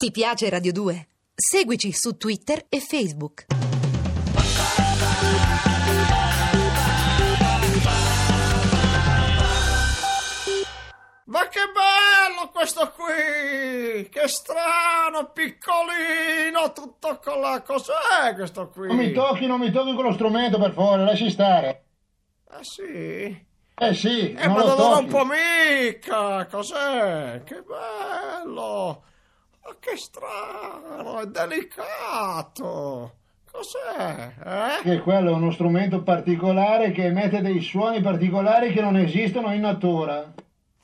Ti piace Radio 2? Seguici su Twitter e Facebook. Ma che bello questo qui! Che strano, piccolino, tutto con la... Cos'è questo qui? Non mi tocchi, non mi tocchi quello strumento, per favore, lasci stare. Ah sì? Eh sì, Eh, non ma lo non tocchi. un po' mica! Cos'è? Che bello! Ma che strano, è delicato! Cos'è? Eh? Che quello è uno strumento particolare che emette dei suoni particolari che non esistono in natura.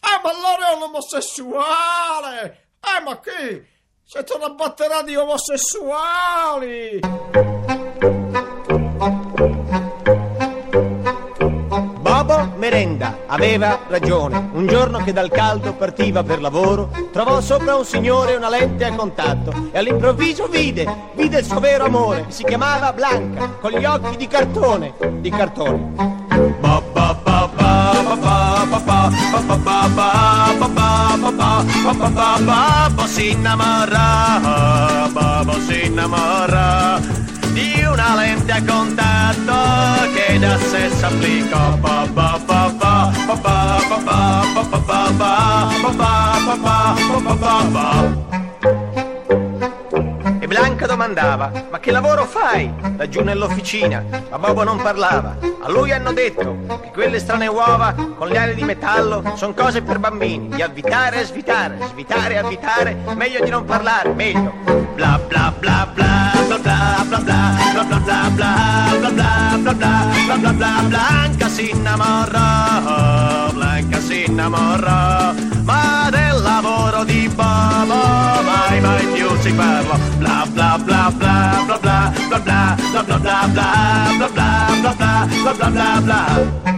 Ah, ma allora è un omosessuale! Eh, ma chi? Siete una batteria di omosessuali! merenda aveva ragione. Un giorno che dal caldo partiva per lavoro, trovò sopra un signore una lente a contatto e all'improvviso vide, vide il suo vero amore. Si chiamava Blanca, con gli occhi di cartone, di cartone. Babbo si innamora, babbo si innamora. Di una lente a contatto che da sé s'applica ba domandava, ma che lavoro fai? Laggiù nell'officina, ma Bobo non parlava. A lui hanno detto che quelle strane uova con le ali di metallo sono cose per bambini, di avvitare e svitare, svitare e avvitare, meglio di non parlare, meglio. Bla bla bla bla bla bla bla bla bla bla bla bla bla bla bla bla bla bla Blanca si innamorò, Blanca si innamorò, parla. Bla bla bla bla bla bla bla bla bla bla bla bla bla bla bla bla bla bla bla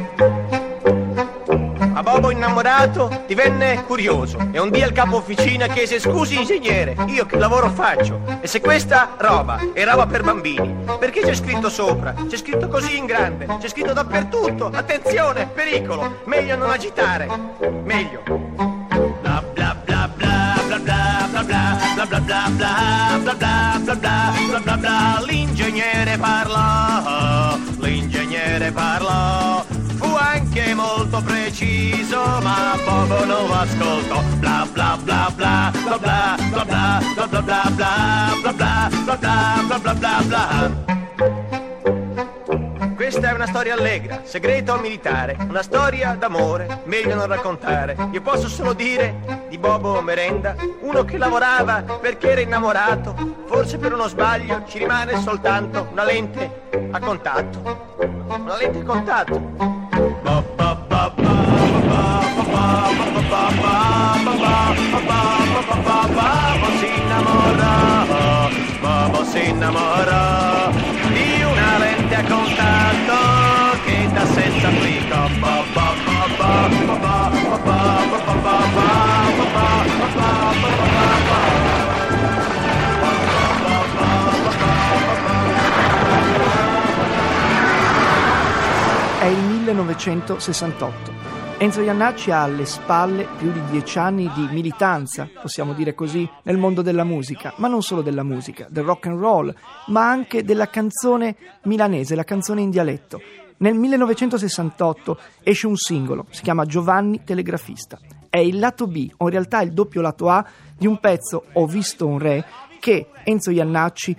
a Bobo innamorato divenne curioso e un dia il capo officina chiese scusi ingegnere, io che lavoro faccio? E se questa roba è roba per bambini, perché c'è scritto sopra? C'è scritto così in grande, c'è scritto dappertutto, attenzione, pericolo, meglio non agitare, meglio. Bla bla bla bla bla bla bla bla bla l'ingegnere parlò, l'ingegnere parlò fu anche molto preciso, ma ascoltò. Bla bla bla bla bla bla bla bla bla bla bla bla bla bla bla bla bla bla bla questa è una storia allegra, segreto al militare, una storia d'amore, meglio non raccontare. Io posso solo dire di Bobo Merenda, uno che lavorava perché era innamorato, forse per uno sbaglio ci rimane soltanto una lente a contatto. Una lente a contatto. Si innamora, Bobo si innamora. 1968. Enzo Iannacci ha alle spalle più di dieci anni di militanza, possiamo dire così, nel mondo della musica, ma non solo della musica, del rock and roll, ma anche della canzone milanese, la canzone in dialetto. Nel 1968 esce un singolo, si chiama Giovanni Telegrafista. È il lato B, o in realtà il doppio lato A, di un pezzo Ho visto un re che Enzo Iannacci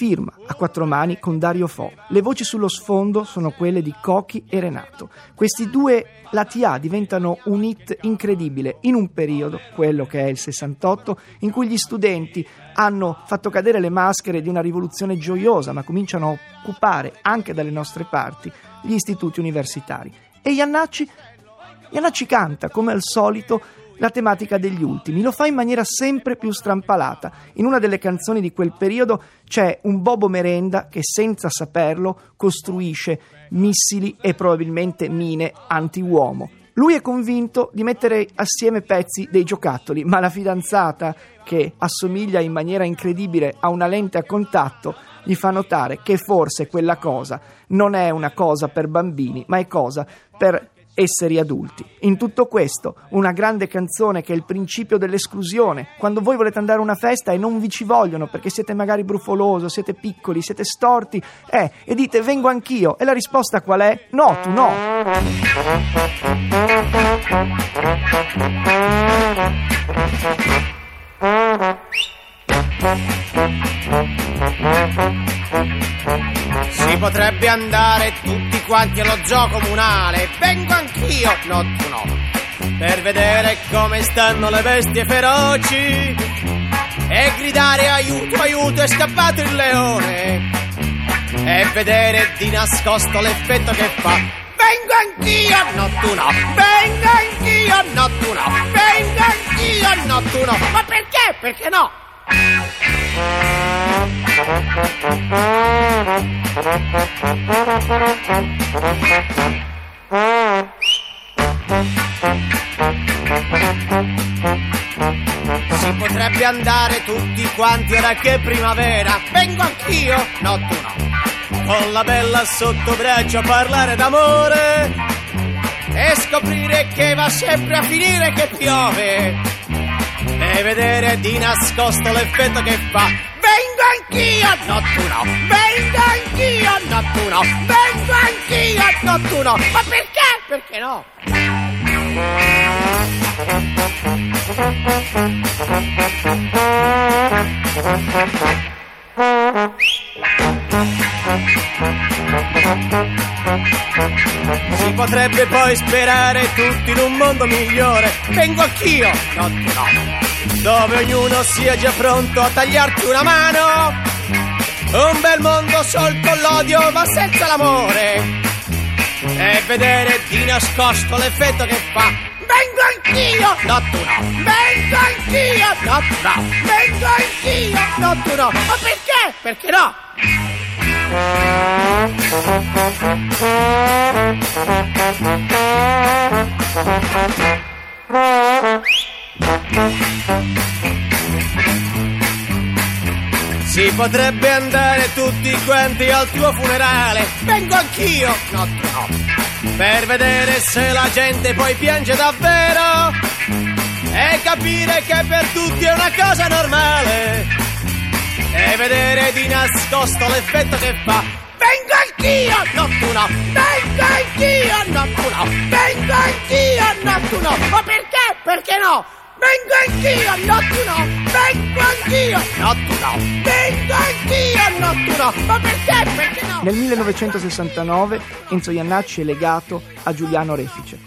firma a quattro mani con Dario Fo. Le voci sullo sfondo sono quelle di Cochi e Renato. Questi due lati A diventano un hit incredibile in un periodo, quello che è il 68, in cui gli studenti hanno fatto cadere le maschere di una rivoluzione gioiosa, ma cominciano a occupare anche dalle nostre parti gli istituti universitari. E Iannacci, Iannacci canta, come al solito, la tematica degli ultimi. Lo fa in maniera sempre più strampalata. In una delle canzoni di quel periodo c'è un Bobo Merenda che senza saperlo costruisce missili e probabilmente mine anti-uomo. Lui è convinto di mettere assieme pezzi dei giocattoli, ma la fidanzata, che assomiglia in maniera incredibile a una lente a contatto, gli fa notare che forse quella cosa non è una cosa per bambini, ma è cosa per esseri adulti. In tutto questo, una grande canzone che è il principio dell'esclusione. Quando voi volete andare a una festa e non vi ci vogliono perché siete magari brufoloso, siete piccoli, siete storti, eh, e dite vengo anch'io. E la risposta qual è? No, tu no. Si potrebbe andare tutti quanti allo zoo comunale. Vengo anch'io, no tu no. Per vedere come stanno le bestie feroci. E gridare aiuto, aiuto, è scappato il leone. E vedere di nascosto l'effetto che fa. Vengo anch'io, no tu no. Vengo anch'io, no tu no. Vengo anch'io, no tu no. Ma perché? Perché no? Si potrebbe andare tutti quanti ora che primavera. Vengo anch'io, no tu no. Con la bella sotto braccio a parlare d'amore e scoprire che va sempre a finire che piove e vedere di nascosto l'effetto che fa. Anch'io, no tu no. Vengo anch'io, no tu no. Vengo anch'io, no tu no. Ma perché? Perché no? Si potrebbe poi sperare tutti in un mondo migliore. Vengo anch'io, no tu no dove ognuno sia già pronto a tagliarti una mano. Un bel mondo sol con l'odio ma senza l'amore. E vedere di nascosto l'effetto che fa. Vengo anch'io, no tu no. Vengo anch'io, no tu no. Vengo anch'io, no tu no. Ma perché? Perché no? Si potrebbe andare tutti quanti al tuo funerale. Vengo anch'io, no, no. Per vedere se la gente poi piange davvero. E capire che per tutti è una cosa normale. E vedere di nascosto l'effetto che fa. Vengo anch'io, no tu no. Vengo anch'io, no tu no. Vengo anch'io, no tu no. Ma perché? Perché no? Vengo anch'io, no tu no! Vengo anch'io, no tu no! Vengo anch'io, no tu no! Ma perché? Perché no? Nel 1969 Enzo Iannacci è legato a Giuliano Refice.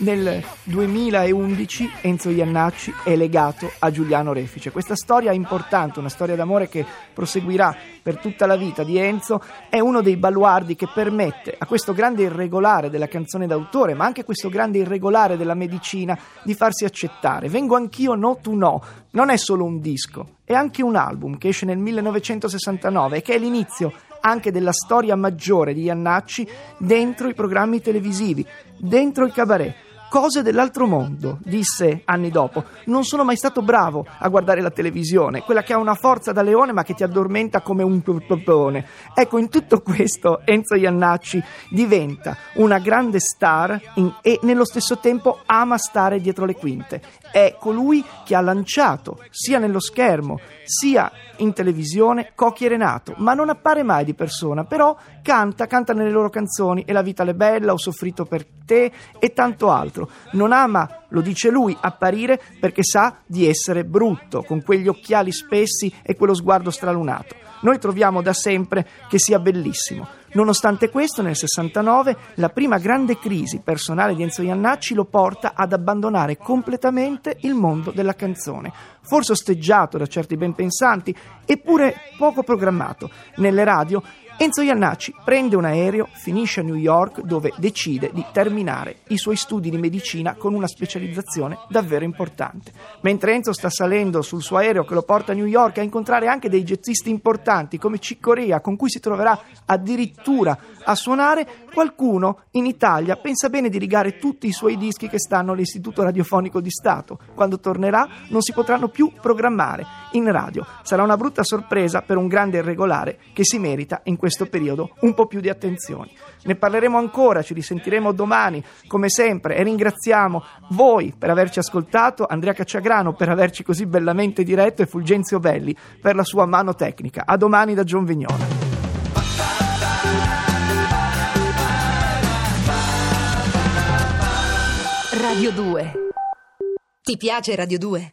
Nel 2011 Enzo Iannacci è legato a Giuliano Refice. Questa storia importante, una storia d'amore che proseguirà per tutta la vita di Enzo, è uno dei baluardi che permette a questo grande irregolare della canzone d'autore, ma anche a questo grande irregolare della medicina, di farsi accettare. Vengo anch'io, no tu no. Non è solo un disco, è anche un album che esce nel 1969 e che è l'inizio anche della storia maggiore di Iannacci dentro i programmi televisivi, dentro il cabaret Cose dell'altro mondo, disse anni dopo. Non sono mai stato bravo a guardare la televisione, quella che ha una forza da leone ma che ti addormenta come un popone. Ecco, in tutto questo Enzo Iannacci diventa una grande star in, e nello stesso tempo ama stare dietro le quinte. È colui che ha lanciato sia nello schermo sia in televisione Cocchi e Renato, ma non appare mai di persona, però canta, canta nelle loro canzoni E la vita è bella, Ho soffritto per te e tanto altro. Non ama, lo dice lui, apparire perché sa di essere brutto, con quegli occhiali spessi e quello sguardo stralunato. Noi troviamo da sempre che sia bellissimo. Nonostante questo, nel 69, la prima grande crisi personale di Enzo Iannacci lo porta ad abbandonare completamente il mondo della canzone, forse osteggiato da certi ben pensanti, eppure poco programmato. Nelle radio Enzo Iannacci prende un aereo, finisce a New York dove decide di terminare i suoi studi di medicina con una specializzazione davvero importante. Mentre Enzo sta salendo sul suo aereo che lo porta a New York a incontrare anche dei jazzisti importanti come Ciccoria con cui si troverà addirittura a suonare, qualcuno in Italia pensa bene di rigare tutti i suoi dischi che stanno all'Istituto Radiofonico di Stato. Quando tornerà non si potranno più più programmare in radio. Sarà una brutta sorpresa per un grande irregolare che si merita in questo periodo un po' più di attenzioni. Ne parleremo ancora, ci risentiremo domani come sempre e ringraziamo voi per averci ascoltato, Andrea Cacciagrano per averci così bellamente diretto e Fulgenzio Belli per la sua mano tecnica. A domani da John Vignone. Radio 2. Ti piace Radio 2?